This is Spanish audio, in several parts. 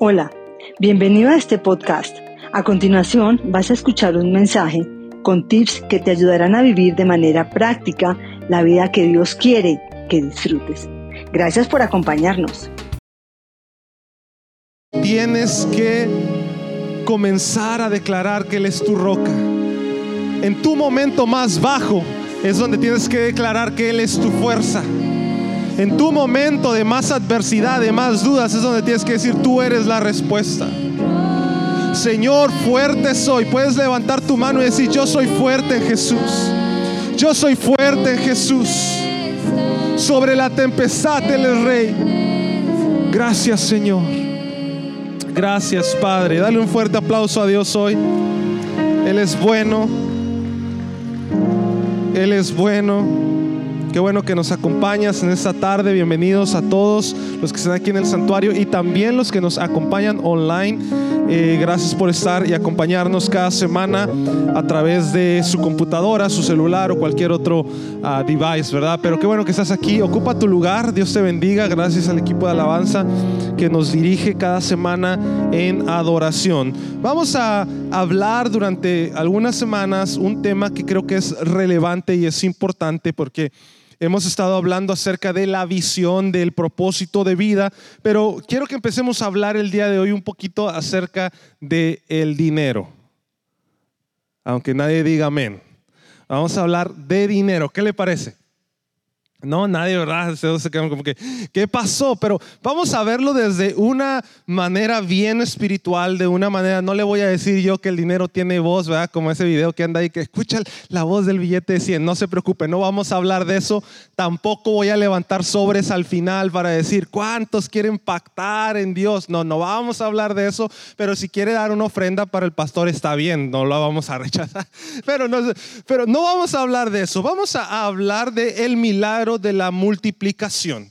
Hola, bienvenido a este podcast. A continuación vas a escuchar un mensaje con tips que te ayudarán a vivir de manera práctica la vida que Dios quiere que disfrutes. Gracias por acompañarnos. Tienes que comenzar a declarar que Él es tu roca. En tu momento más bajo es donde tienes que declarar que Él es tu fuerza. En tu momento de más adversidad, de más dudas, es donde tienes que decir, tú eres la respuesta. Señor, fuerte soy. Puedes levantar tu mano y decir, yo soy fuerte en Jesús. Yo soy fuerte en Jesús. Sobre la tempestad es rey. Gracias, Señor. Gracias, Padre. Dale un fuerte aplauso a Dios hoy. Él es bueno. Él es bueno. Qué bueno que nos acompañas en esta tarde. Bienvenidos a todos los que están aquí en el santuario y también los que nos acompañan online. Eh, gracias por estar y acompañarnos cada semana a través de su computadora, su celular o cualquier otro ah, device, ¿verdad? Pero qué bueno que estás aquí. Ocupa tu lugar. Dios te bendiga. Gracias al equipo de alabanza que nos dirige cada semana en adoración. Vamos a hablar durante algunas semanas un tema que creo que es relevante y es importante porque Hemos estado hablando acerca de la visión, del propósito de vida, pero quiero que empecemos a hablar el día de hoy un poquito acerca del el dinero. Aunque nadie diga amén. Vamos a hablar de dinero. ¿Qué le parece? No, nadie, ¿verdad? Se quedan como que, ¿qué pasó? Pero vamos a verlo desde una manera bien espiritual, de una manera, no le voy a decir yo que el dinero tiene voz, ¿verdad? Como ese video que anda ahí, que escucha la voz del billete de 100, no se preocupe, no vamos a hablar de eso, tampoco voy a levantar sobres al final para decir cuántos quieren pactar en Dios, no, no vamos a hablar de eso, pero si quiere dar una ofrenda para el pastor está bien, no lo vamos a rechazar, pero no, pero no vamos a hablar de eso, vamos a hablar de el milagro de la multiplicación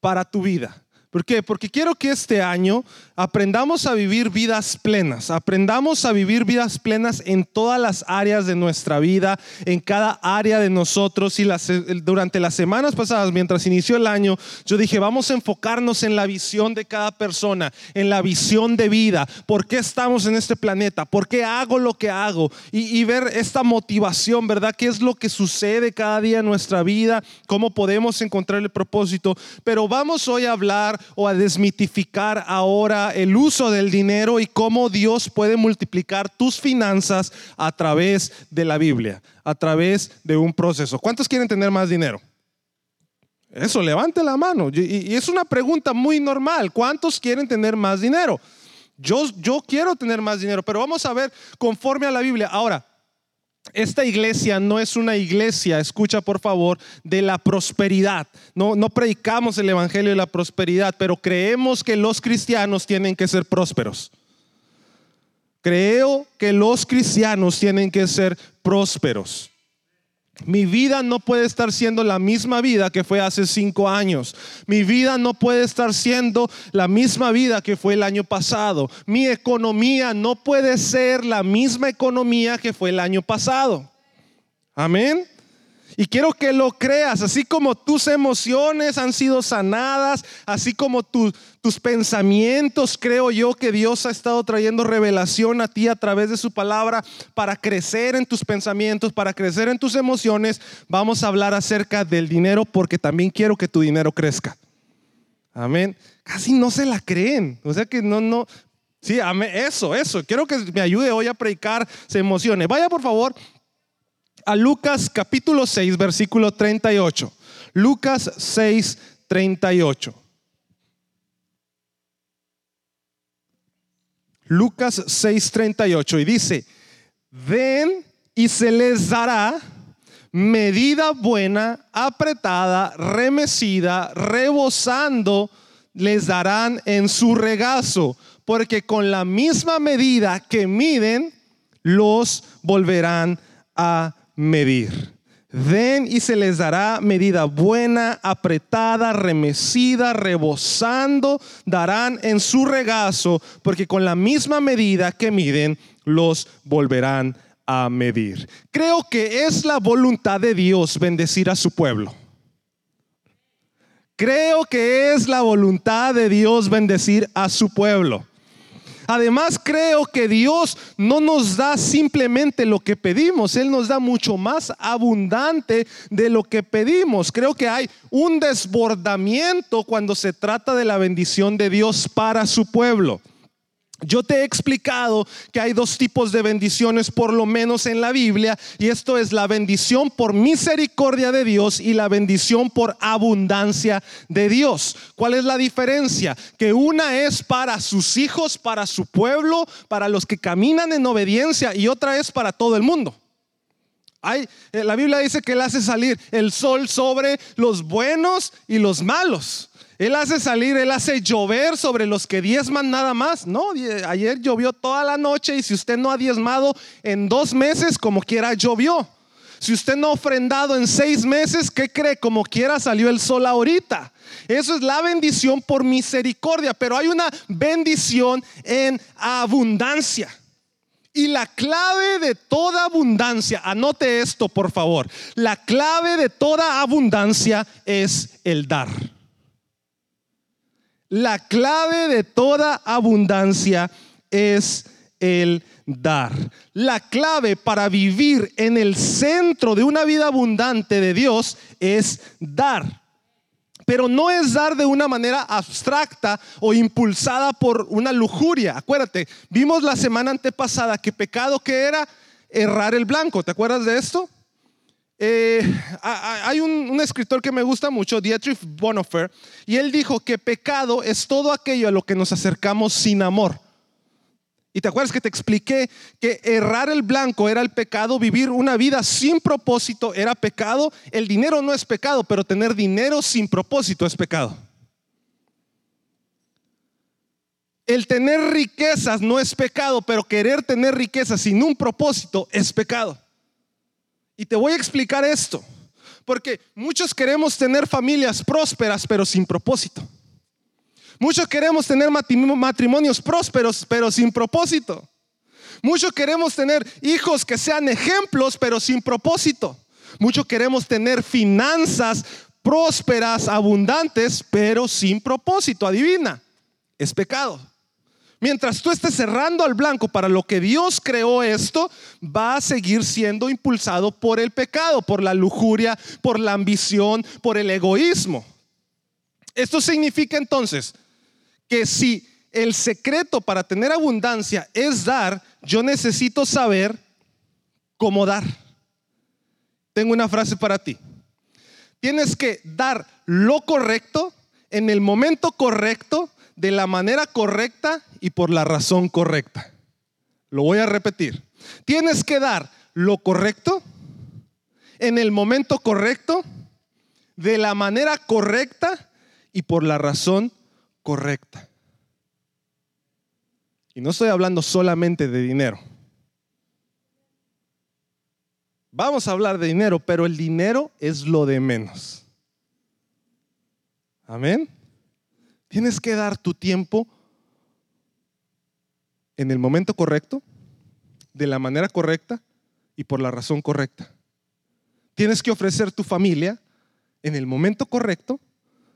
para tu vida. ¿Por qué? Porque quiero que este año aprendamos a vivir vidas plenas, aprendamos a vivir vidas plenas en todas las áreas de nuestra vida, en cada área de nosotros. Y durante las semanas pasadas, mientras inició el año, yo dije, vamos a enfocarnos en la visión de cada persona, en la visión de vida, por qué estamos en este planeta, por qué hago lo que hago y, y ver esta motivación, ¿verdad? ¿Qué es lo que sucede cada día en nuestra vida? ¿Cómo podemos encontrar el propósito? Pero vamos hoy a hablar o a desmitificar ahora el uso del dinero y cómo Dios puede multiplicar tus finanzas a través de la Biblia, a través de un proceso. ¿Cuántos quieren tener más dinero? Eso, levante la mano. Y, es una pregunta muy normal. ¿Cuántos quieren tener más dinero? Yo, yo quiero tener más dinero, pero vamos a ver conforme a la Biblia. Ahora, esta iglesia no es una iglesia, escucha por favor, de la prosperidad. No, no predicamos el evangelio de la prosperidad, pero creemos que los cristianos tienen que ser prósperos. Creo que los cristianos tienen que ser prósperos. Mi vida no puede estar siendo la misma vida que fue hace cinco años. Mi vida no puede estar siendo la misma vida que fue el año pasado. Mi economía no puede ser la misma economía que fue el año pasado. Amén. Y quiero que lo creas, así como tus emociones han sido sanadas, así como tus pensamientos, creo yo que Dios ha estado trayendo revelación a ti a través de su palabra para crecer en tus pensamientos, para crecer en tus emociones. Vamos a hablar acerca del dinero porque también quiero que tu dinero crezca. Amén. Casi no se la creen. O sea que no, no. Sí, amén. eso, eso. Quiero que me ayude hoy a predicar, se emocione. Vaya por favor a Lucas capítulo 6, versículo 38. Lucas 6, 38. Lucas 6, 38. Y dice, ven y se les dará medida buena, apretada, remecida, rebosando, les darán en su regazo, porque con la misma medida que miden, los volverán a medir. Den y se les dará medida buena, apretada, remecida, rebosando, darán en su regazo, porque con la misma medida que miden, los volverán a medir. Creo que es la voluntad de Dios bendecir a su pueblo. Creo que es la voluntad de Dios bendecir a su pueblo. Además creo que Dios no nos da simplemente lo que pedimos, Él nos da mucho más abundante de lo que pedimos. Creo que hay un desbordamiento cuando se trata de la bendición de Dios para su pueblo. Yo te he explicado que hay dos tipos de bendiciones por lo menos en la Biblia y esto es la bendición por misericordia de Dios y la bendición por abundancia de Dios. ¿Cuál es la diferencia? Que una es para sus hijos, para su pueblo, para los que caminan en obediencia y otra es para todo el mundo. Hay, eh, la Biblia dice que Él hace salir el sol sobre los buenos y los malos. Él hace salir, Él hace llover sobre los que diezman nada más. No, ayer llovió toda la noche y si usted no ha diezmado en dos meses, como quiera llovió. Si usted no ha ofrendado en seis meses, ¿qué cree? Como quiera salió el sol ahorita. Eso es la bendición por misericordia, pero hay una bendición en abundancia. Y la clave de toda abundancia, anote esto por favor, la clave de toda abundancia es el dar. La clave de toda abundancia es el dar. La clave para vivir en el centro de una vida abundante de Dios es dar. Pero no es dar de una manera abstracta o impulsada por una lujuria. Acuérdate, vimos la semana antepasada que pecado que era errar el blanco. ¿Te acuerdas de esto? Eh, hay un, escritor que me gusta mucho, Dietrich Bonhoeffer, y él dijo que pecado es todo aquello a lo que nos acercamos sin amor. Y te acuerdas que te expliqué que errar el blanco era el pecado, vivir una vida sin propósito era pecado. El dinero no es pecado, pero tener dinero sin propósito es pecado. El tener riquezas no es pecado, pero querer tener riquezas sin un propósito es pecado. Y te voy a explicar esto, porque muchos queremos tener familias prósperas, pero sin propósito. Muchos queremos tener matrimonios prósperos, pero sin propósito. Muchos queremos tener hijos que sean ejemplos, pero sin propósito. Muchos queremos tener finanzas prósperas, abundantes, pero sin propósito. Adivina, es pecado. Mientras tú estés cerrando al blanco para lo que Dios creó esto, va a seguir siendo impulsado por el pecado, por la lujuria, por la ambición, por el egoísmo. Esto significa entonces que si el secreto para tener abundancia es dar, yo necesito saber cómo dar. Tengo una frase para ti. Tienes que dar lo correcto en el momento correcto de la manera correcta y por la razón correcta. Lo voy a repetir. Tienes que dar lo correcto en el momento correcto, de la manera correcta y por la razón correcta. Y no estoy hablando solamente de dinero. Vamos a hablar de dinero, pero el dinero es lo de menos. Amén. Tienes que dar tu tiempo en el momento correcto, de la manera correcta y por la razón correcta. Tienes que ofrecer tu familia en el momento correcto,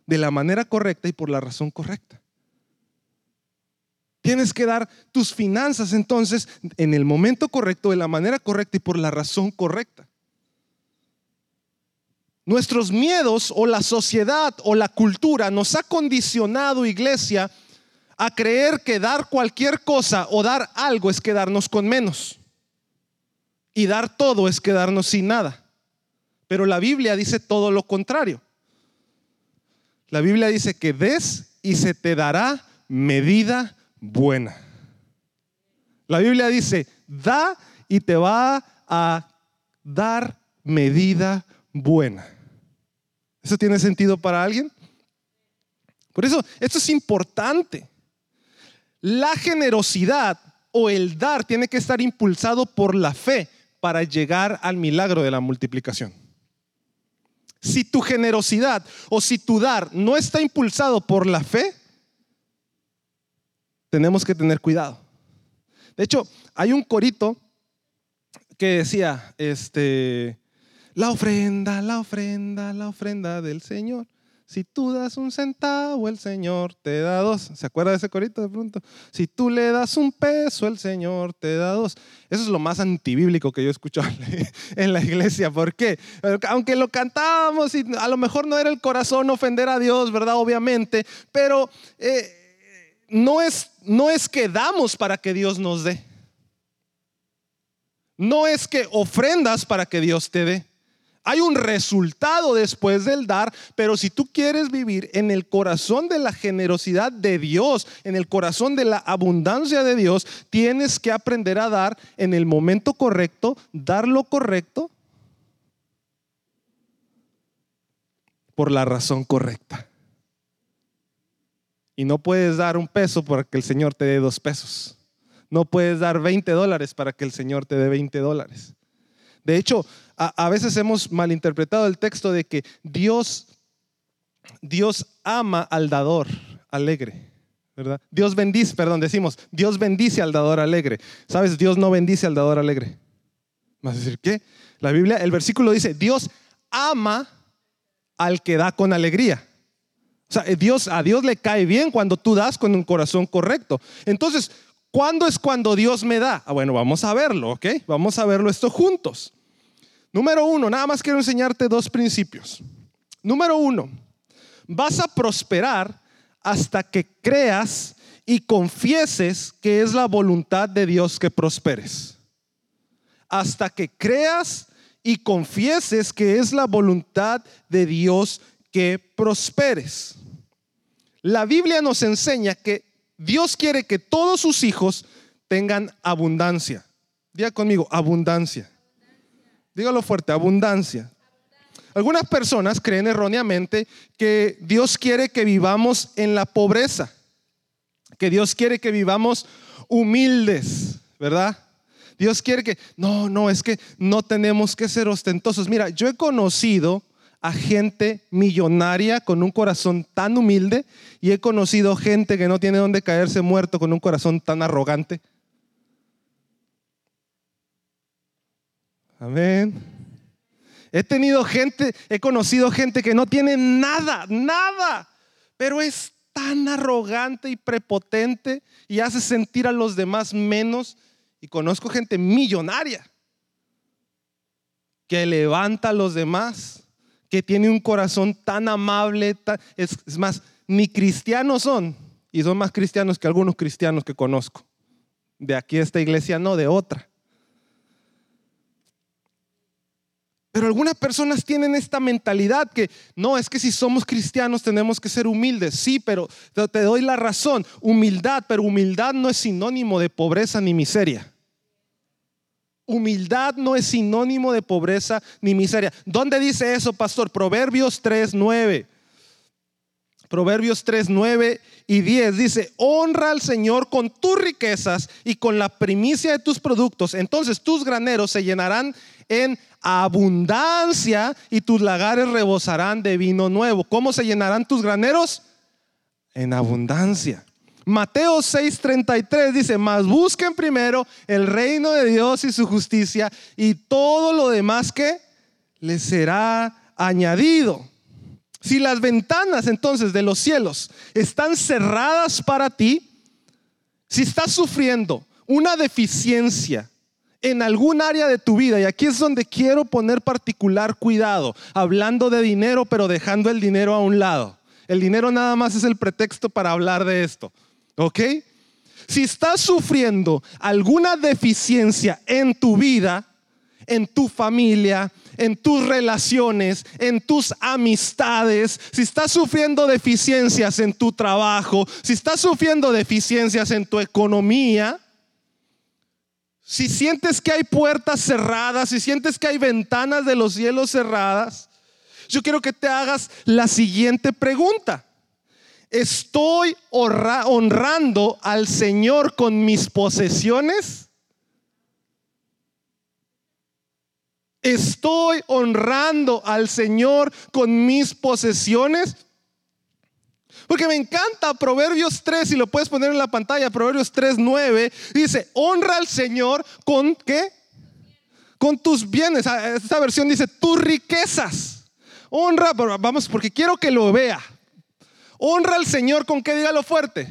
de la manera correcta y por la razón correcta. Tienes que dar tus finanzas entonces en el momento correcto, de la manera correcta y por la razón correcta. Nuestros miedos o la sociedad o la cultura nos ha condicionado, iglesia, a creer que dar cualquier cosa o dar algo es quedarnos con menos. Y dar todo es quedarnos sin nada. Pero la Biblia dice todo lo contrario. La Biblia dice que des y se te dará medida buena. La Biblia dice, da y te va a dar medida buena. ¿Eso tiene sentido para alguien? Por eso, esto es importante. La generosidad o el dar tiene que estar impulsado por la fe para llegar al milagro de la multiplicación. Si tu generosidad o si tu dar no está impulsado por la fe, tenemos que tener cuidado. De hecho, hay un corito que decía, este, la ofrenda, la ofrenda, la ofrenda del Señor Si tú das un centavo, el Señor te da dos. ¿Se acuerda de ese corito de pronto? Si tú le das un peso, el Señor te da dos. Eso es lo más antibíblico que yo he escuchado en la iglesia. ¿Por qué? Aunque lo cantábamos y a lo mejor no era el corazón ofender a Dios, ¿verdad? Obviamente. Pero eh, no, es, no es que damos para que Dios nos dé. No es que ofrendas para que Dios te dé. Hay un resultado después del dar, pero si tú quieres vivir en el corazón de la generosidad de Dios, en el corazón de la abundancia de Dios, tienes que aprender a dar en el momento correcto, dar lo correcto por la razón correcta. Y no puedes dar un peso para que el Señor te dé dos pesos. No puedes dar 20 dólares para que el Señor te dé 20 dólares. De hecho, a, veces hemos malinterpretado el texto de que Dios, Dios ama al dador alegre. ¿verdad? Dios bendice, perdón, decimos, Dios bendice al dador alegre. ¿Sabes? Dios no bendice al dador alegre. ¿Vas a decir qué? La Biblia, el versículo dice, Dios ama al que da con alegría. O sea, Dios, a Dios le cae bien cuando tú das con un corazón correcto. Entonces, ¿cuándo es cuando Dios me da? Ah, bueno, vamos a verlo, ¿ok? Vamos a verlo esto juntos. Número uno, nada más quiero enseñarte dos principios. Número uno, vas a prosperar hasta que creas y confieses que es la voluntad de Dios que prosperes. Hasta que creas y confieses que es la voluntad de Dios que prosperes. La Biblia nos enseña que Dios quiere que todos sus hijos tengan abundancia. Diga conmigo, abundancia. Dígalo fuerte, abundancia. Algunas personas creen erróneamente que Dios quiere que vivamos en la pobreza, que Dios quiere que vivamos humildes, ¿verdad? Dios quiere que, no, no, es que no tenemos que ser ostentosos. Mira, yo he conocido a gente millonaria con un corazón tan humilde y he conocido gente que no tiene donde caerse muerto con un corazón tan arrogante. Amén. He tenido gente, he conocido gente que no tiene nada, nada, pero es tan arrogante y prepotente y hace sentir a los demás menos. Y conozco gente millonaria que levanta a los demás, que tiene un corazón tan amable, es, es más, ni cristianos son, y son más cristianos que algunos cristianos que conozco. De aquí a esta iglesia no, de otra. Pero algunas personas tienen esta mentalidad que no, es que si somos cristianos tenemos que ser humildes. Sí, pero te doy la razón, humildad, pero humildad no es sinónimo de pobreza ni miseria. Humildad no es sinónimo de pobreza ni miseria. ¿Dónde dice eso, pastor? Proverbios 3, 9. Proverbios 3, 9 y 10 dice, honra al Señor con tus riquezas y con la primicia de tus productos. Entonces tus graneros se llenarán en abundancia y tus lagares rebosarán de vino nuevo. ¿Cómo se llenarán tus graneros? En abundancia. Mateo 6:33 dice, mas busquen primero el reino de Dios y su justicia y todo lo demás que les será añadido. Si las ventanas entonces de los cielos están cerradas para ti, si estás sufriendo una deficiencia en algún área de tu vida, y aquí es donde quiero poner particular cuidado, hablando de dinero, pero dejando el dinero a un lado. El dinero nada más es el pretexto para hablar de esto. ¿Ok? Si estás sufriendo alguna deficiencia en tu vida, en tu familia, en tus relaciones, en tus amistades, si estás sufriendo deficiencias en tu trabajo, si estás sufriendo deficiencias en tu economía, si sientes que hay puertas cerradas, si sientes que hay ventanas de los cielos cerradas, yo quiero que te hagas la siguiente pregunta. ¿Estoy honrando al Señor con mis posesiones? ¿Estoy honrando al Señor con mis posesiones? Porque me encanta Proverbios 3, y lo puedes poner en la pantalla, Proverbios 3, 9, dice, honra al Señor con qué? Con tus bienes. Ah, esta versión dice, tus riquezas. Honra, vamos, porque quiero que lo vea. Honra al Señor con que diga lo fuerte.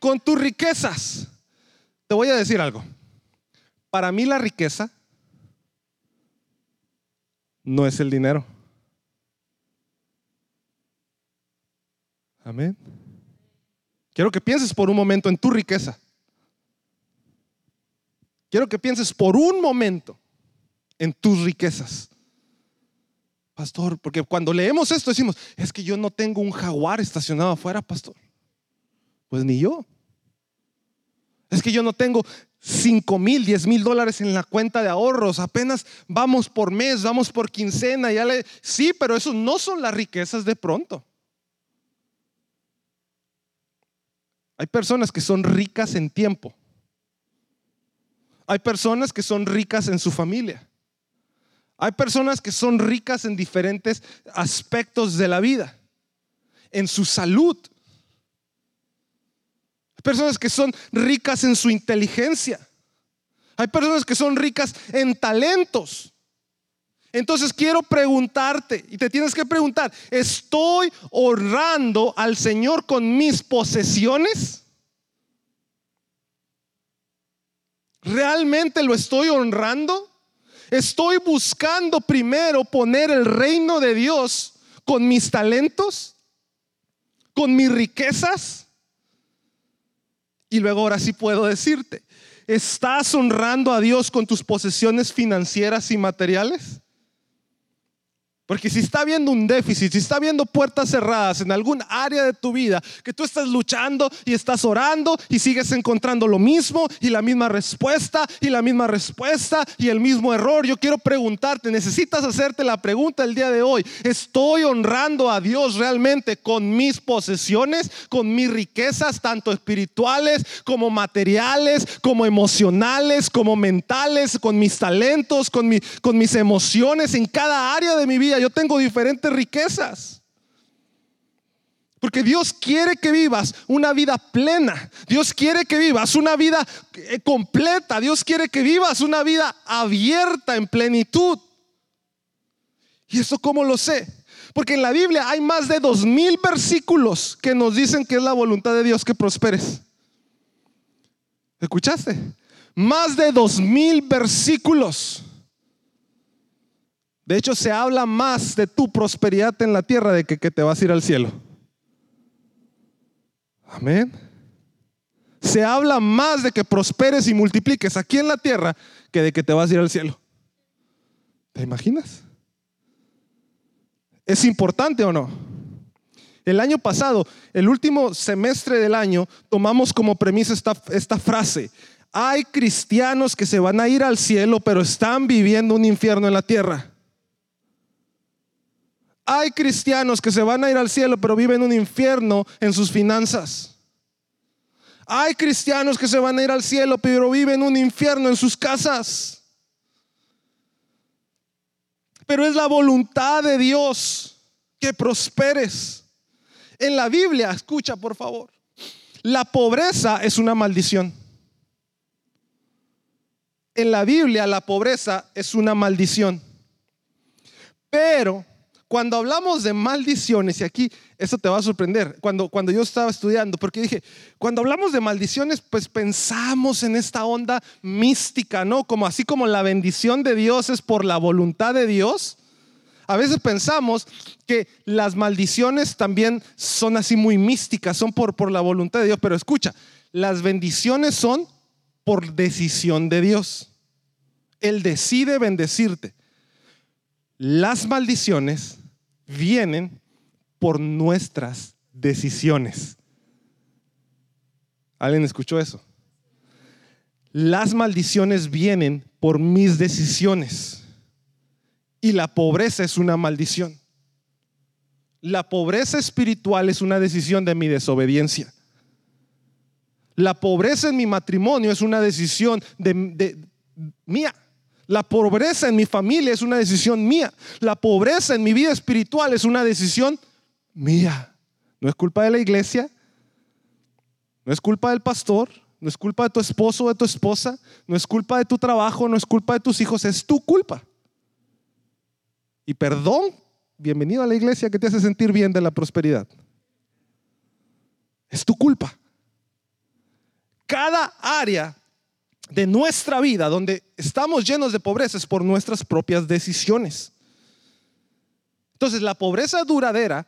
Con tus riquezas. Te voy a decir algo. Para mí la riqueza no es el dinero. Amén. Quiero que pienses por un momento en tu riqueza. Quiero que pienses por un momento en tus riquezas. Pastor, porque cuando leemos esto decimos, es que yo no tengo un jaguar estacionado afuera, pastor. Pues ni yo. Es que yo no tengo 5 mil, 10 mil dólares en la cuenta de ahorros. Apenas vamos por mes, vamos por quincena. Ya le... Sí, pero eso no son las riquezas de pronto. Hay personas que son ricas en tiempo. Hay personas que son ricas en su familia. Hay personas que son ricas en diferentes aspectos de la vida, en su salud. Personas que son ricas en su inteligencia. Hay personas que son ricas en talentos. Entonces quiero preguntarte, y te tienes que preguntar, ¿estoy honrando al Señor con mis posesiones? ¿Realmente lo estoy honrando? Estoy buscando primero poner el reino de Dios con mis talentos, con mis riquezas. Y luego ahora sí puedo decirte, ¿estás honrando a Dios con tus posesiones financieras y materiales? Porque si está habiendo un déficit, si está habiendo puertas cerradas en algún área de tu vida, que tú estás luchando y estás orando y sigues encontrando lo mismo y la misma respuesta y la misma respuesta y el mismo error, yo quiero preguntarte, necesitas hacerte la pregunta el día de hoy, ¿estoy honrando a Dios realmente con mis posesiones, con mis riquezas, tanto espirituales como materiales, como emocionales, como mentales, con mis talentos, con, con mis emociones en cada área de mi vida? Yo tengo diferentes riquezas. Porque Dios quiere que vivas una vida plena. Dios quiere que vivas una vida eh, completa. Dios quiere que vivas una vida abierta en plenitud. ¿Y eso cómo lo sé? Porque en la Biblia hay más de dos mil versículos que nos dicen que es la voluntad de Dios que prosperes. ¿Escuchaste? Más de dos mil versículos. De hecho, se habla más de tu prosperidad en la tierra de que, que te vas a ir al cielo. Amén. Se habla más de que prosperes y multipliques aquí en la tierra que de que te vas a ir al cielo. ¿Te imaginas? ¿Es importante o no? El año pasado, el último semestre del año, tomamos como premisa esta, esta frase. Hay cristianos que se van a ir al cielo, pero están viviendo un infierno en la tierra. Hay cristianos que se van a ir al cielo, pero viven un infierno en sus finanzas. Hay cristianos que se van a ir al cielo, pero viven un infierno en sus casas. Pero es la voluntad de Dios que prosperes. En la Biblia, escucha por favor, la pobreza es una maldición. En la Biblia la pobreza es una maldición. Pero cuando hablamos de maldiciones, y aquí eso te va a sorprender, cuando, cuando yo estaba estudiando, porque dije, cuando hablamos de maldiciones, pues pensamos en esta onda mística, ¿no? Como así como la bendición de Dios es por la voluntad de Dios. A veces pensamos que las maldiciones también son así muy místicas, son por, por la voluntad de Dios, pero escucha, las bendiciones son por decisión de Dios. Él decide bendecirte. Las maldiciones vienen por nuestras decisiones. ¿Alguien escuchó eso? Las maldiciones vienen por mis decisiones. Y la pobreza es una maldición. La pobreza espiritual es una decisión de mi desobediencia. La pobreza en mi matrimonio es una decisión de, mía. La pobreza en mi familia es una decisión mía. La pobreza en mi vida espiritual es una decisión mía. No es culpa de la iglesia, no es culpa del pastor, no es culpa de tu esposo o de tu esposa, no es culpa de tu trabajo, no es culpa de tus hijos, es tu culpa. Y perdón bienvenido a la iglesia que te hace sentir bien de la prosperidad. Es tu culpa. Cada área de nuestra vida donde estamos llenos de pobreza es por nuestras propias decisiones. Entonces, la pobreza duradera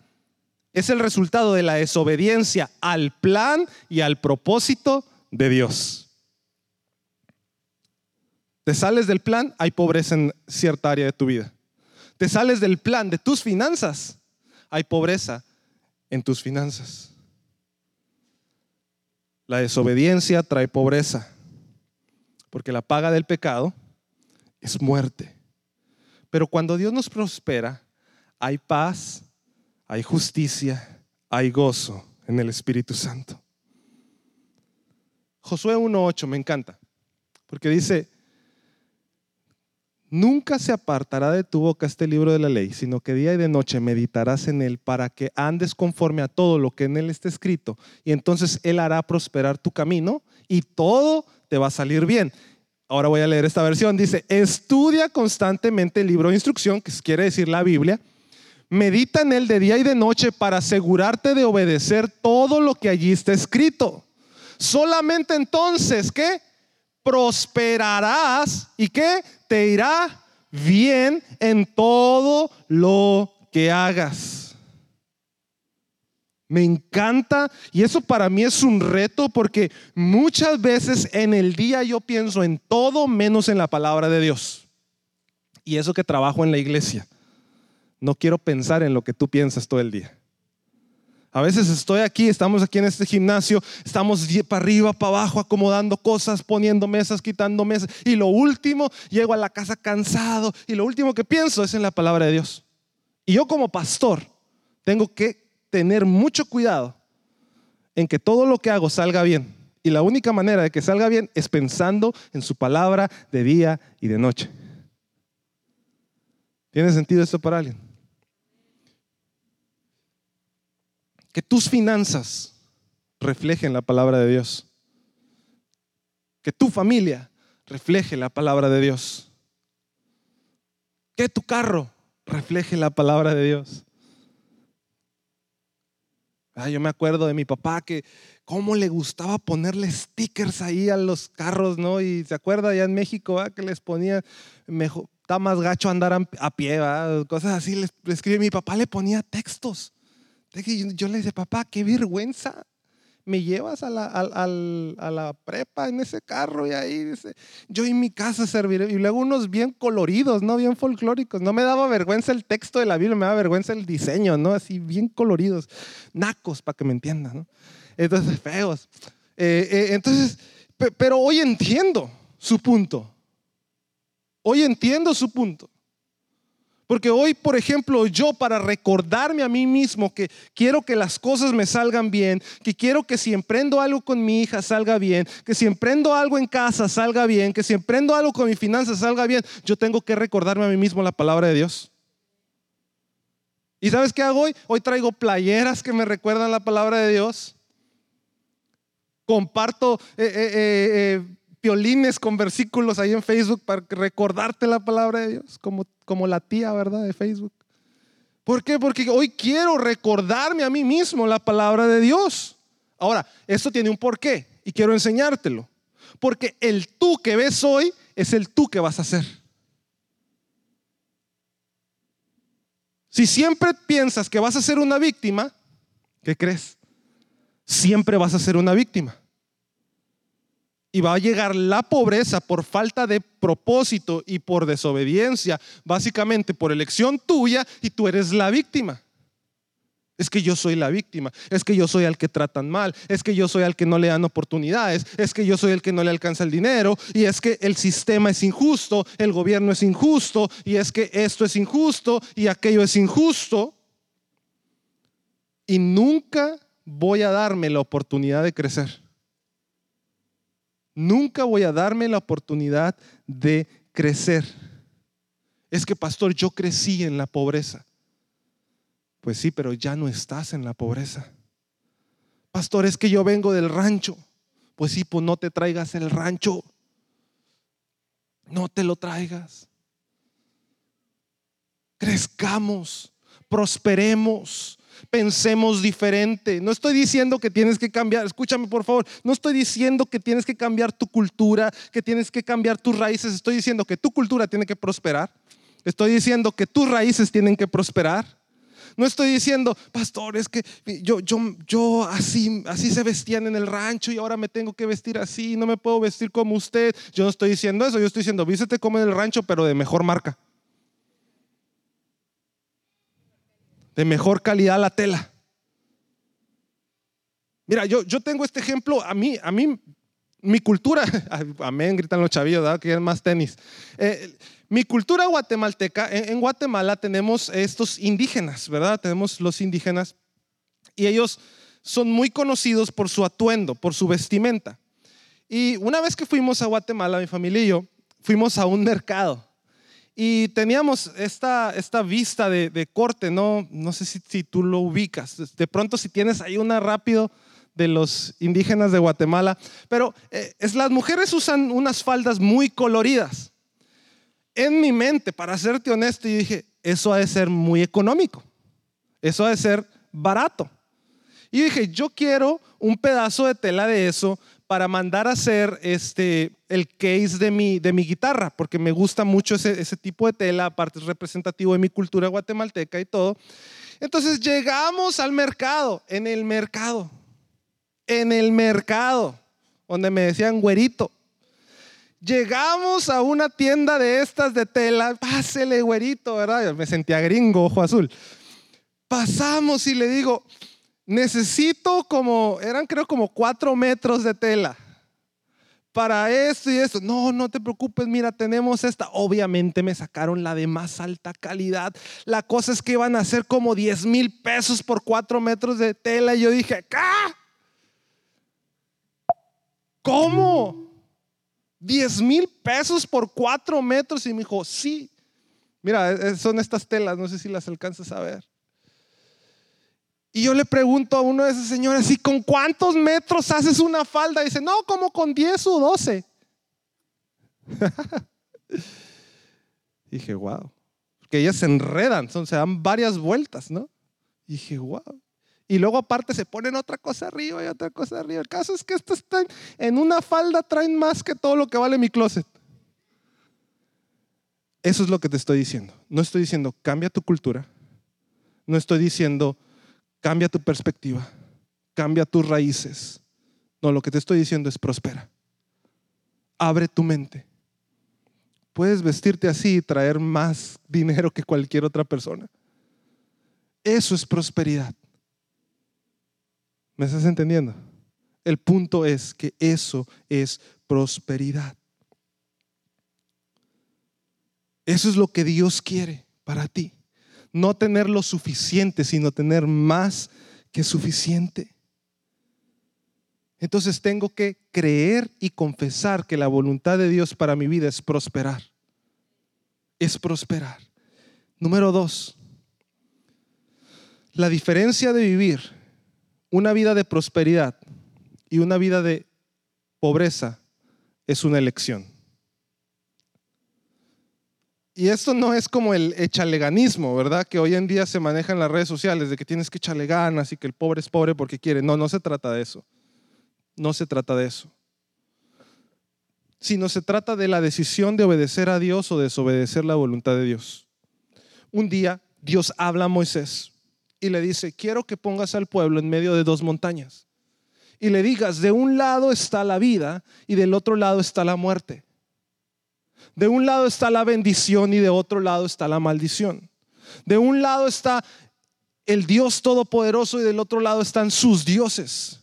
es el resultado de la desobediencia al plan y al propósito de Dios. Te sales del plan, hay pobreza en cierta área de tu vida. Te sales del plan de tus finanzas, hay pobreza en tus finanzas. La desobediencia trae pobreza, porque la paga del pecado es muerte. Pero cuando Dios nos prospera, hay paz, hay justicia, hay gozo en el Espíritu Santo. Josué 1.8 me encanta, porque dice, nunca se apartará de tu boca este libro de la ley, sino que día y de noche meditarás en él para que andes conforme a todo lo que en él está escrito, y entonces él hará prosperar tu camino y todo te va a salir bien. Ahora voy a leer esta versión, dice, estudia constantemente el libro de instrucción, que quiere decir la Biblia, Medita en él de día y de noche para asegurarte de obedecer todo lo que allí está escrito. Solamente entonces, ¿qué? Prosperarás y ¿qué? Te irá bien en todo lo que hagas. Me encanta y eso para mí es un reto porque muchas veces en el día yo pienso en todo menos en la palabra de Dios. Y eso que trabajo en la iglesia. No quiero pensar en lo que tú piensas todo el día. A veces estoy aquí, estamos aquí en este gimnasio, estamos para arriba, para abajo, acomodando cosas, poniendo mesas, quitando mesas. Y lo último, llego a la casa cansado y lo último que pienso es en la palabra de Dios. Y yo como pastor tengo que tener mucho cuidado en que todo lo que hago salga bien. Y la única manera de que salga bien es pensando en su palabra de día y de noche. ¿Tiene sentido esto para alguien? que tus finanzas reflejen la palabra de Dios. Que tu familia refleje la palabra de Dios. Que tu carro refleje la palabra de Dios. Ah, yo me acuerdo de mi papá que cómo le gustaba ponerle stickers ahí a los carros, ¿no? Y se acuerda allá en México ah, que les ponía, mejor, está más gacho andar a, pie, cosas así. Les, escribe, mi papá le ponía textos. Yo le dije, papá, qué vergüenza. Me llevas a la, prepa en ese carro y ahí dice, yo en mi casa serviré. Y luego unos bien coloridos, ¿no? Bien folclóricos. No me daba vergüenza el texto de la Biblia, me daba vergüenza el diseño, ¿no? Así bien coloridos. Nacos, para que me entiendan, ¿no? Entonces, feos. Eh, eh, entonces, pero hoy entiendo su punto. Hoy entiendo su punto. Porque hoy, por ejemplo, yo para recordarme a mí mismo que quiero que las cosas me salgan bien, que quiero que si emprendo algo con mi hija salga bien, que si emprendo algo en casa salga bien, que si emprendo algo con mi finanzas salga bien, yo tengo que recordarme a mí mismo la palabra de Dios. ¿Y sabes qué hago hoy? Hoy traigo playeras que me recuerdan la palabra de Dios. Comparto eh, eh, eh, piolines con versículos ahí en Facebook para recordarte la palabra de Dios, como, como la tía, ¿verdad? De Facebook. ¿Por qué? Porque hoy quiero recordarme a mí mismo la palabra de Dios. Ahora, esto tiene un porqué y quiero enseñártelo. Porque el tú que ves hoy es el tú que vas a ser. Si siempre piensas que vas a ser una víctima, ¿qué crees? Siempre vas a ser una víctima y va a llegar la pobreza por falta de propósito y por desobediencia, básicamente por elección tuya y tú eres la víctima. Es que yo soy la víctima, es que yo soy al que tratan mal, es que yo soy al que no le dan oportunidades, es que yo soy el que no le alcanza el dinero y es que el sistema es injusto, el gobierno es injusto y es que esto es injusto y aquello es injusto. Y nunca voy a darme la oportunidad de crecer. Nunca voy a darme la oportunidad de crecer. Es que, pastor, yo crecí en la pobreza. Pues sí, pero ya no estás en la pobreza. Pastor, es que yo vengo del rancho. Pues sí, pues no te traigas el rancho. No te lo traigas. Crezcamos prosperemos, pensemos diferente. No estoy diciendo que tienes que cambiar, escúchame por favor, no estoy diciendo que tienes que cambiar tu cultura, que tienes que cambiar tus raíces, estoy diciendo que tu cultura tiene que prosperar. Estoy diciendo que tus raíces tienen que prosperar. No estoy diciendo, pastor, es que yo, yo, yo así, así se vestían en el rancho y ahora me tengo que vestir así, no me puedo vestir como usted. Yo no estoy diciendo eso, yo estoy diciendo, vístete como en el rancho, pero de mejor marca. De mejor calidad la tela. Mira, yo, yo tengo este ejemplo, a mí, a mí, mi cultura, amén, gritan los chavillos, ¿verdad? que es más tenis. Eh, mi cultura guatemalteca, en, Guatemala tenemos estos indígenas, ¿verdad? Tenemos los indígenas y ellos son muy conocidos por su atuendo, por su vestimenta. Y una vez que fuimos a Guatemala, mi familia y yo, fuimos a un mercado y teníamos esta, esta vista de, corte, ¿no? No sé si, si, tú lo ubicas. De pronto si tienes ahí una rápido de los indígenas de Guatemala, pero eh, es, las mujeres usan unas faldas muy coloridas en mi mente, para serte honesto, yo dije, eso ha de ser muy económico, eso ha de ser barato. Y dije, yo quiero un pedazo de tela de eso para mandar a hacer este, el case de mi, de mi guitarra, porque me gusta mucho ese, ese tipo de tela, aparte es representativo de mi cultura guatemalteca y todo. Entonces llegamos al mercado, en el mercado, en el mercado, donde me decían güerito. Llegamos a una tienda de estas de tela, pásele, güerito, ¿verdad? Me sentía gringo, ojo azul. Pasamos y le digo, necesito como, eran creo como cuatro metros de tela para esto y esto. No, no te preocupes, mira, tenemos esta. Obviamente me sacaron la de más alta calidad. La cosa es que iban a ser como 10 mil pesos por cuatro metros de tela. Y yo dije, ¿qué? ¿Cómo? 10 mil pesos por cuatro metros. Y me dijo, sí. Mira, son estas telas, no sé si las alcanzas a ver. Y yo le pregunto a uno de esos señores, ¿y con cuántos metros haces una falda? Dice, no, como con 10 o 12. dije, wow. Porque ellas se enredan, son, se dan varias vueltas, ¿no? dije, wow. Y luego aparte se ponen otra cosa arriba y otra cosa arriba. El caso es que estas están en una falda, traen más que todo lo que vale mi closet. Eso es lo que te estoy diciendo. No estoy diciendo cambia tu cultura. No estoy diciendo cambia tu perspectiva. Cambia tus raíces. No, lo que te estoy diciendo es prospera. Abre tu mente. Puedes vestirte así y traer más dinero que cualquier otra persona. Eso es prosperidad. ¿Me estás entendiendo? El punto es que eso es prosperidad. Eso es lo que Dios quiere para ti. No tener lo suficiente, sino tener más que suficiente. Entonces tengo que creer y confesar que la voluntad de Dios para mi vida es prosperar. Es prosperar. Número dos, la diferencia de vivir una vida de prosperidad y una vida de pobreza es una elección. Y esto no es como el echaleganismo, ¿verdad? Que hoy en día se maneja en las redes sociales, de que tienes que echarle ganas y que el pobre es pobre porque quiere. No, no se trata de eso. No se trata de eso. Sino se trata de la decisión de obedecer a Dios o desobedecer la voluntad de Dios. Un día Dios habla a Moisés y le dice, quiero que pongas al pueblo en medio de dos montañas. Y le digas, de un lado está la vida y del otro lado está la muerte. De un lado está la bendición y de otro lado está la maldición. De un lado está el Dios Todopoderoso y del otro lado están sus dioses.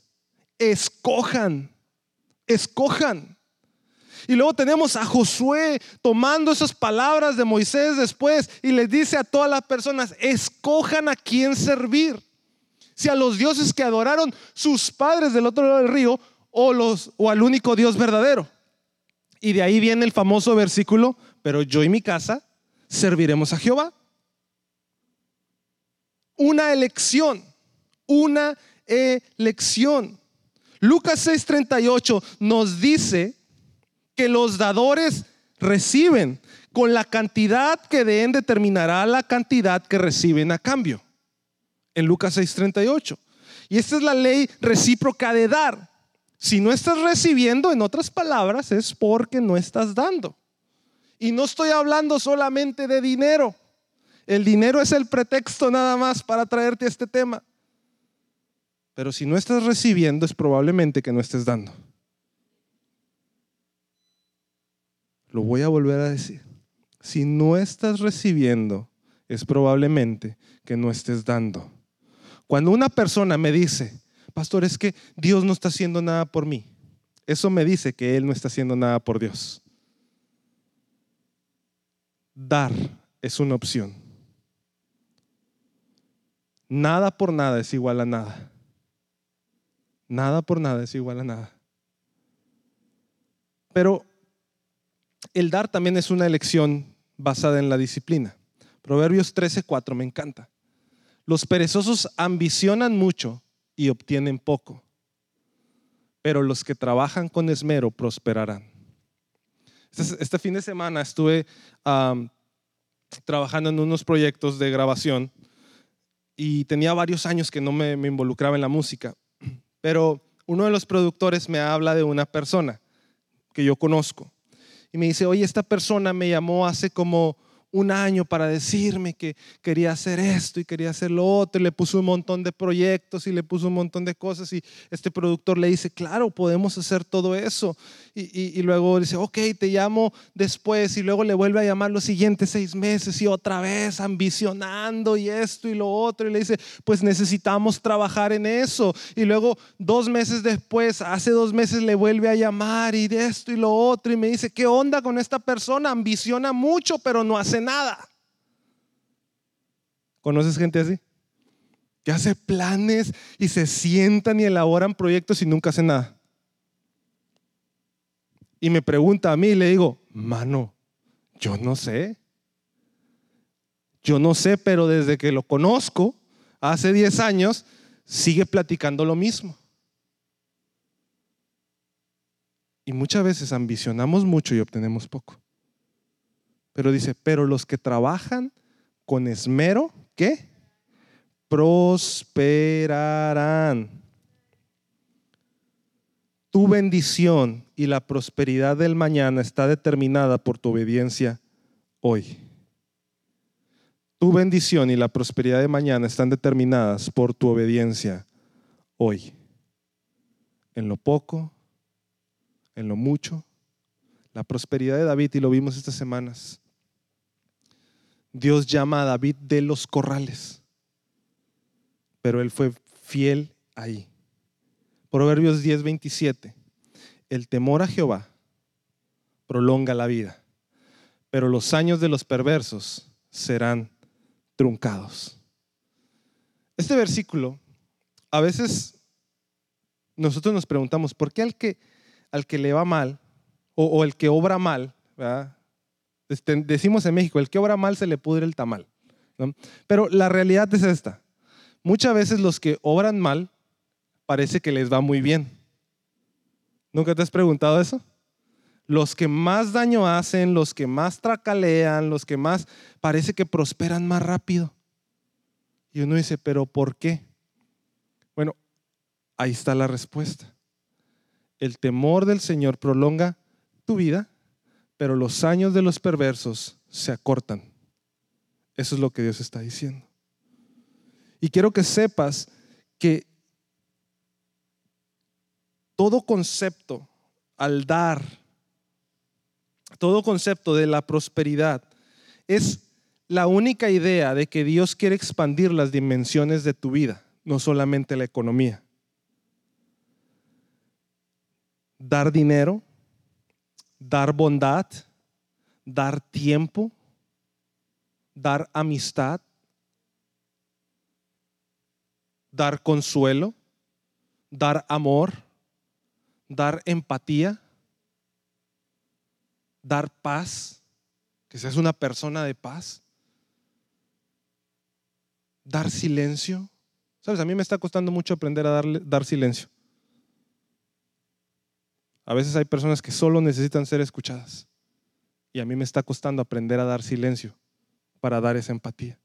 Escojan, escojan. Y luego tenemos a Josué tomando esas palabras de Moisés después y les dice a todas las personas, escojan a quién servir. Si a los dioses que adoraron sus padres del otro lado del río o, o al único Dios verdadero. Y de ahí viene el famoso versículo, pero yo y mi casa serviremos a Jehová. Una elección, una elección. Lucas 6:38 nos dice que los dadores reciben. Con la cantidad que den determinará la cantidad que reciben a cambio. En Lucas 6:38. Y esta es la ley recíproca de dar. Si no estás recibiendo, en otras palabras, es porque no estás dando. Y no estoy hablando solamente de dinero. El dinero es el pretexto nada más para traerte este tema. Pero si no estás recibiendo, es probablemente que no estés dando. Lo voy a volver a decir. Si no estás recibiendo, es probablemente que no estés dando. Cuando una persona me dice, pastor, es que Dios no está haciendo nada por mí, eso me dice que Él no está haciendo nada por Dios. Dar es una opción. Nada por nada es igual a nada. Nada por nada es igual a nada. Pero el dar también es una elección basada en la disciplina. Proverbios 13:4 me encanta. Los perezosos ambicionan mucho y obtienen poco, pero los que trabajan con esmero prosperarán. Este, este fin de semana estuve trabajando en unos proyectos de grabación y tenía varios años que no me, me involucraba en la música, pero uno de los productores me habla de una persona que yo conozco y me dice, oye, esta persona me llamó hace como un año para decirme que quería hacer esto y quería hacer lo otro, y le puso un montón de proyectos y le puso un montón de cosas y este productor le dice, claro, podemos hacer todo eso. Y, luego dice, ok, te llamo después y luego le vuelve a llamar los siguientes seis meses y otra vez ambicionando y esto y lo otro y le dice, pues necesitamos trabajar en eso. Y luego dos meses después, hace dos meses le vuelve a llamar y de esto y lo otro y me dice, ¿qué onda con esta persona? Ambiciona mucho, pero no hace nada. ¿Conoces gente así? Que hace planes y se sientan y elaboran proyectos y nunca hace nada. Y me pregunta a mí y le digo, mano, yo no sé. Yo no sé, pero desde que lo conozco, hace 10 años, sigue platicando lo mismo. Y muchas veces ambicionamos mucho y obtenemos poco. Pero dice, pero los que trabajan con esmero, ¿qué? Prosperarán. Tu bendición y la prosperidad del mañana está determinada por tu obediencia hoy. Tu bendición y la prosperidad de mañana están determinadas por tu obediencia hoy. En lo poco, en lo mucho. La prosperidad de David, y lo vimos estas semanas, Dios llama a David de los corrales, pero él fue fiel ahí. Proverbios 10, 27. El temor a Jehová prolonga la vida, pero los años de los perversos serán truncados. Este versículo, a veces nosotros nos preguntamos, ¿por qué al que, al que le va mal o, el que obra mal, ¿verdad? Decimos en México, el que obra mal se le pudre el tamal. Pero la realidad es esta. Muchas veces los que obran mal parece que les va muy bien. ¿Nunca te has preguntado eso? Los que más daño hacen, los que más tracalean, los que más parece que prosperan más rápido. Y uno dice, pero ¿por qué? Bueno, ahí está la respuesta. El temor del Señor prolonga tu vida pero los años de los perversos se acortan. Eso es lo que Dios está diciendo. Y quiero que sepas que todo concepto al dar, todo concepto de la prosperidad es la única idea de que Dios quiere expandir las dimensiones de tu vida, no solamente la economía. Dar dinero dar bondad, dar tiempo, dar amistad, dar consuelo, dar amor, dar empatía, dar paz, que seas una persona de paz, dar silencio. Sabes, a mí me está costando mucho aprender a dar silencio. A veces hay personas que solo necesitan ser escuchadas Y a mí me está costando aprender a dar silencio para dar esa empatía.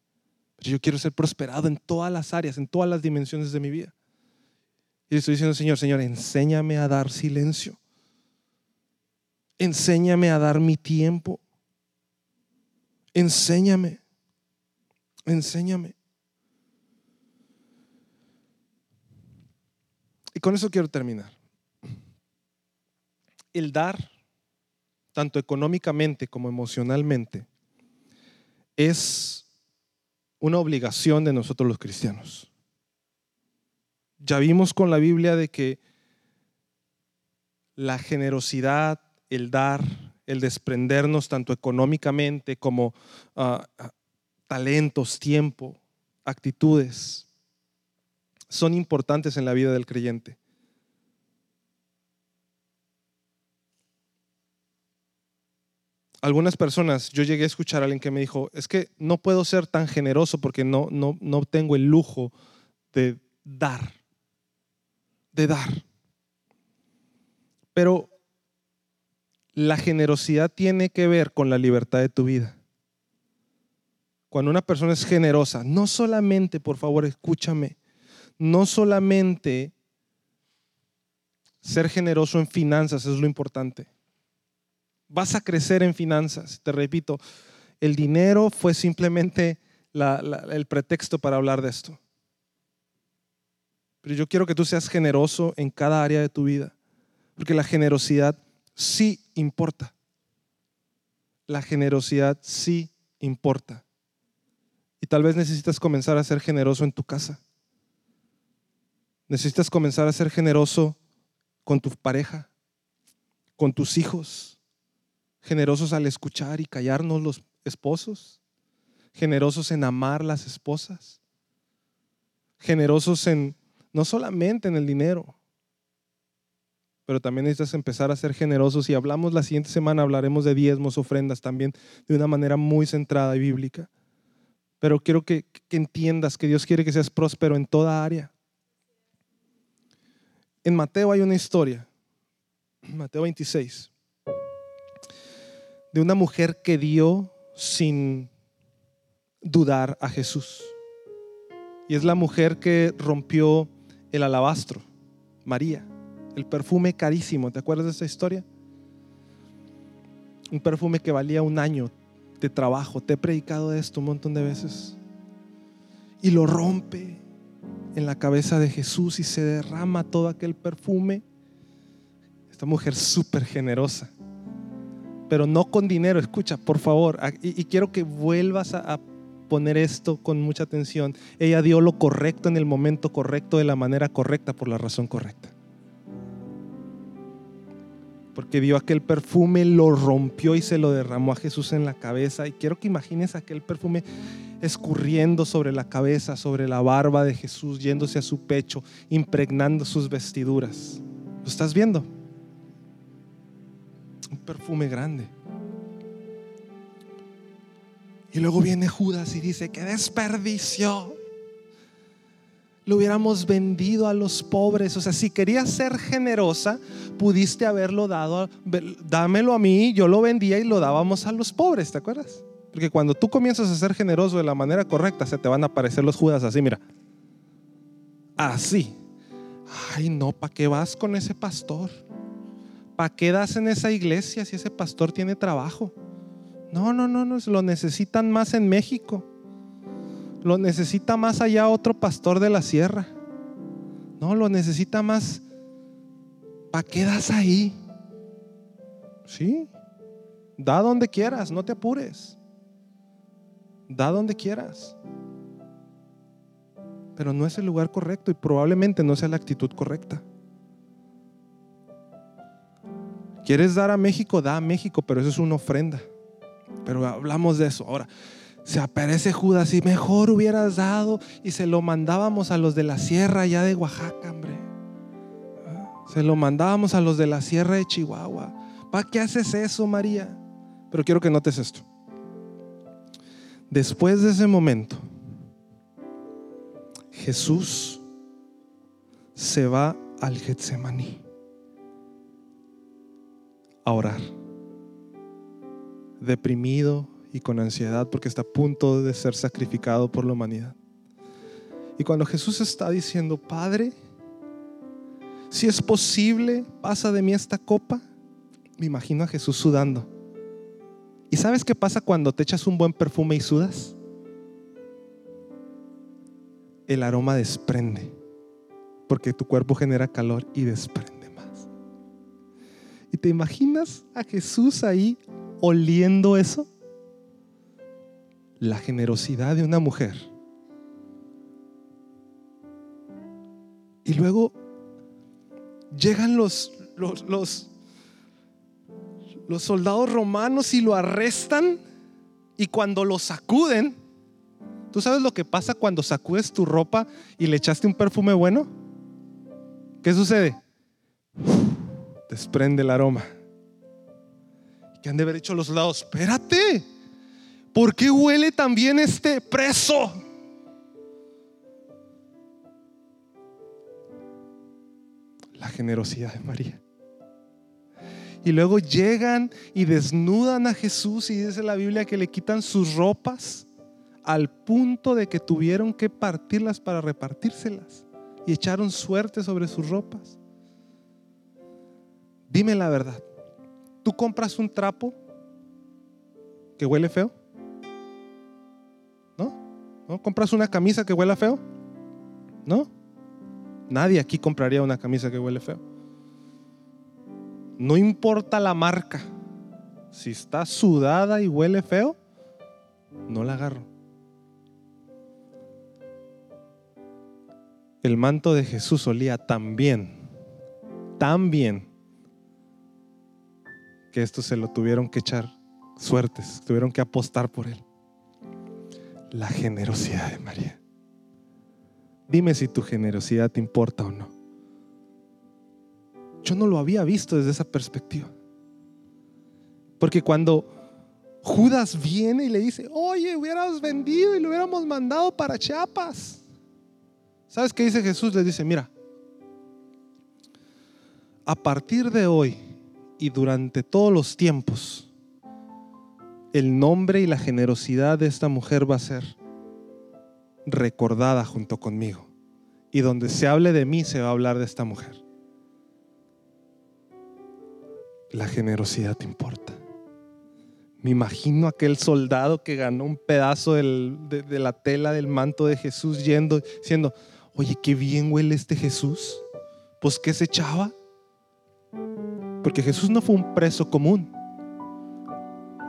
Pero yo quiero ser prosperado en todas las áreas, en todas las dimensiones de mi vida. Y estoy diciendo, Señor, Señor, enséñame a dar silencio. Enséñame a dar mi tiempo. Enséñame. Enséñame. Y con eso quiero terminar. El dar, tanto económicamente como emocionalmente, es una obligación de nosotros los cristianos. Ya vimos con la Biblia de que la generosidad, el dar, el desprendernos tanto económicamente como ah, ah, talentos, tiempo, actitudes, son importantes en la vida del creyente. Algunas personas, yo llegué a escuchar a alguien que me dijo, es que no puedo ser tan generoso porque no, no, no tengo el lujo de dar, de dar. Pero la generosidad tiene que ver con la libertad de tu vida. Cuando una persona es generosa, no solamente, por favor, escúchame, no solamente ser generoso en finanzas es lo importante. Vas a crecer en finanzas, te repito, el dinero fue simplemente el pretexto para hablar de esto. Pero yo quiero que tú seas generoso en cada área de tu vida, porque la generosidad sí importa. La generosidad sí importa. Y tal vez necesitas comenzar a ser generoso en tu casa. Necesitas comenzar a ser generoso con tu pareja, con tus hijos, generosos al escuchar y callarnos los esposos, generosos en amar las esposas, generosos en no solamente en el dinero, pero también necesitas empezar a ser generosos y hablamos la siguiente semana, hablaremos de diezmos, ofrendas también de una manera muy centrada y bíblica. Pero quiero que, que entiendas que Dios quiere que seas próspero en toda área en Mateo hay una historia, Mateo 26, de una mujer que dio sin dudar a Jesús. Y es la mujer que rompió el alabastro, María, el perfume carísimo. ¿Te acuerdas de esa historia? Un perfume que valía un año de trabajo. Te he predicado de esto un montón de veces. Y lo rompe en la cabeza de Jesús y se derrama todo aquel perfume. Esta mujer súper generosa, pero no con dinero. Escucha, por favor, y, quiero que vuelvas a, a poner esto con mucha atención. Ella dio lo correcto en el momento correcto, de la manera correcta, por la razón correcta. Porque dio aquel perfume, lo rompió y se lo derramó a Jesús en la cabeza. Y quiero que imagines aquel perfume escurriendo sobre la cabeza, sobre la barba de Jesús, yéndose a su pecho, impregnando sus vestiduras. ¿Lo estás viendo? Un perfume grande. Y luego viene Judas y dice, qué desperdicio. Lo hubiéramos vendido a los pobres. O sea, si querías ser generosa, pudiste haberlo dado, dámelo a mí, yo lo vendía y lo dábamos a los pobres, ¿te acuerdas? Porque cuando tú comienzas a ser generoso de la manera correcta, se te van a aparecer los judas así, mira. Así. Ay, no, ¿para qué vas con ese pastor? ¿Para qué das en esa iglesia si ese pastor tiene trabajo? No, no, no, no, lo necesitan más en México. Lo necesita más allá otro pastor de la sierra. No, lo necesita más. ¿Para qué das ahí? Sí. Da donde quieras, no te apures. Da donde quieras. Pero no es el lugar correcto y probablemente no sea la actitud correcta. ¿Quieres dar a México? Da a México, pero eso es una ofrenda. Pero hablamos de eso. Ahora, se aparece Judas y mejor hubieras dado y se lo mandábamos a los de la sierra allá de Oaxaca, hombre. Se lo mandábamos a los de la sierra de Chihuahua. ¿Para qué haces eso, María? Pero quiero que notes esto. Después de ese momento, Jesús se va al Getsemaní a orar. deprimido y con ansiedad porque está a punto de ser sacrificado por la humanidad. Y cuando Jesús está diciendo, Padre, si es posible, pasa de mí esta copa, me imagino a Jesús sudando. ¿Y sabes qué pasa cuando te echas un buen perfume y sudas? El aroma desprende, porque tu cuerpo genera calor y desprende más. ¿Y te imaginas a Jesús ahí oliendo eso? La generosidad de una mujer. Y luego llegan los, los, los soldados romanos y lo arrestan y cuando lo sacuden, ¿tú sabes lo que pasa cuando sacudes tu ropa y le echaste un perfume bueno? ¿Qué sucede? Desprende el aroma. ¿Qué han de haber hecho los soldados? Espérate, ¿por qué huele también este preso? La generosidad de María. Y luego llegan y desnudan a Jesús y dice la Biblia que le quitan sus ropas al punto de que tuvieron que partirlas para repartírselas y echaron suerte sobre sus ropas. Dime la verdad, ¿tú compras un trapo que huele feo? ¿No? ¿No? ¿Compras una camisa que huele feo? ¿No? Nadie aquí compraría una camisa que huele feo. No importa la marca. Si está sudada y huele feo, no la agarro. El manto de Jesús olía tan bien, tan bien, que esto se lo tuvieron que echar suertes, tuvieron que apostar por él. La generosidad de María. Dime si tu generosidad te importa o no. Yo no lo había visto desde esa perspectiva. Porque cuando Judas viene y le dice, oye, hubiéramos vendido y lo hubiéramos mandado para Chiapas. ¿Sabes qué dice Jesús? Le dice, mira, a partir de hoy y durante todos los tiempos, el nombre y la generosidad de esta mujer va a ser recordada junto conmigo. Y donde se hable de mí, se va a hablar de esta mujer la generosidad importa. Me imagino aquel soldado que ganó un pedazo de, la tela del manto de Jesús yendo, diciendo, oye, qué bien huele este Jesús. Pues, ¿qué se echaba? Porque Jesús no fue un preso común.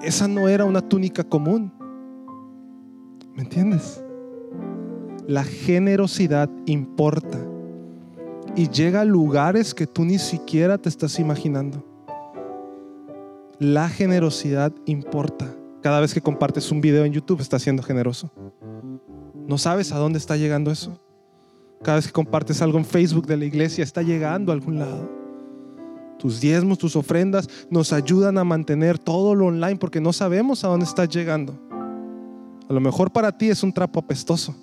Esa no era una túnica común. ¿Me entiendes? La generosidad importa y llega a lugares que tú ni siquiera te estás imaginando. La generosidad importa. Cada vez que compartes un video en YouTube estás siendo generoso. No sabes a dónde está llegando eso. Cada vez que compartes algo en Facebook de la iglesia está llegando a algún lado. Tus diezmos, tus ofrendas nos ayudan a mantener todo lo online porque no sabemos a dónde está llegando. A lo mejor para ti es un trapo apestoso.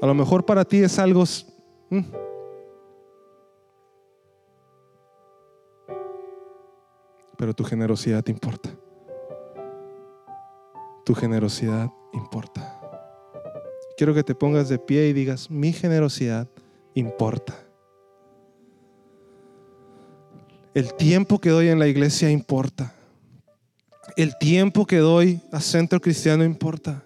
A lo mejor para ti es algo... Mm, pero tu generosidad te importa. Tu generosidad importa. Quiero que te pongas de pie y digas, mi generosidad importa. El tiempo que doy en la iglesia importa. El tiempo que doy a Centro Cristiano importa.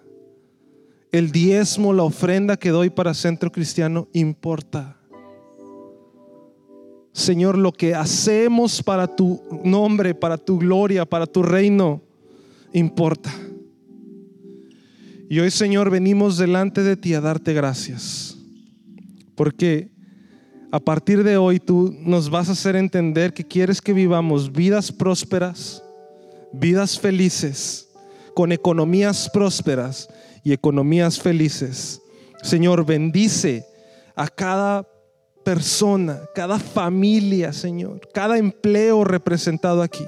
El diezmo, la ofrenda que doy para Centro Cristiano importa. Señor, lo que hacemos para tu nombre, para tu gloria, para tu reino, importa. Y hoy, Señor, venimos delante de ti a darte gracias. Porque a partir de hoy tú nos vas a hacer entender que quieres que vivamos vidas prósperas, vidas felices, con economías prósperas y economías felices. Señor, bendice a cada persona, cada familia, Señor, cada empleo representado aquí.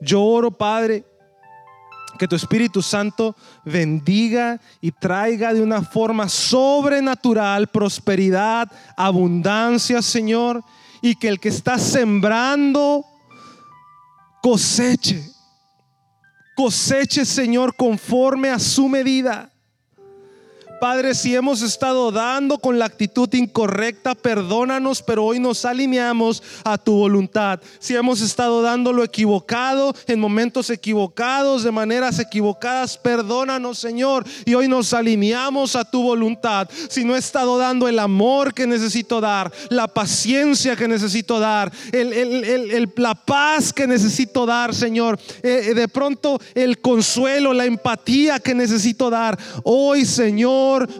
Yo oro, Padre, que tu Espíritu Santo bendiga y traiga de una forma sobrenatural prosperidad, abundancia, Señor, y que el que está sembrando coseche. Coseche, Señor, conforme a su medida. Padre, si hemos estado dando con la actitud incorrecta, perdónanos, pero hoy nos alineamos a tu voluntad. Si hemos estado dando lo equivocado, en momentos equivocados, de maneras equivocadas, perdónanos, Señor. Y hoy nos alineamos a tu voluntad. Si no he estado dando el amor que necesito dar, la paciencia que necesito dar, la paz que necesito dar, Señor. Eh, eh, de pronto el consuelo, la empatía que necesito dar. Hoy,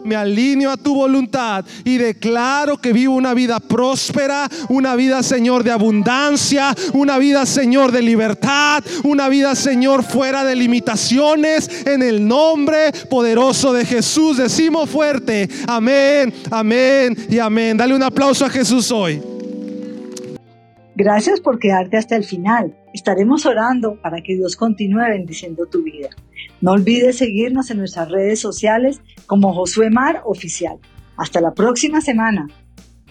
Me alineo a tu voluntad y declaro que vivo una vida próspera, una vida, Señor, de abundancia, una vida, Señor, de libertad, una vida, Señor, fuera de limitaciones, en el nombre poderoso de Jesús. Decimos fuerte, amén, amén y amén. Dale un aplauso a Jesús hoy. Gracias por quedarte hasta el final. Estaremos orando para que Dios continúe bendiciendo tu vida. No olvides seguirnos en nuestras redes sociales como Josué Mar Oficial. Hasta la próxima semana.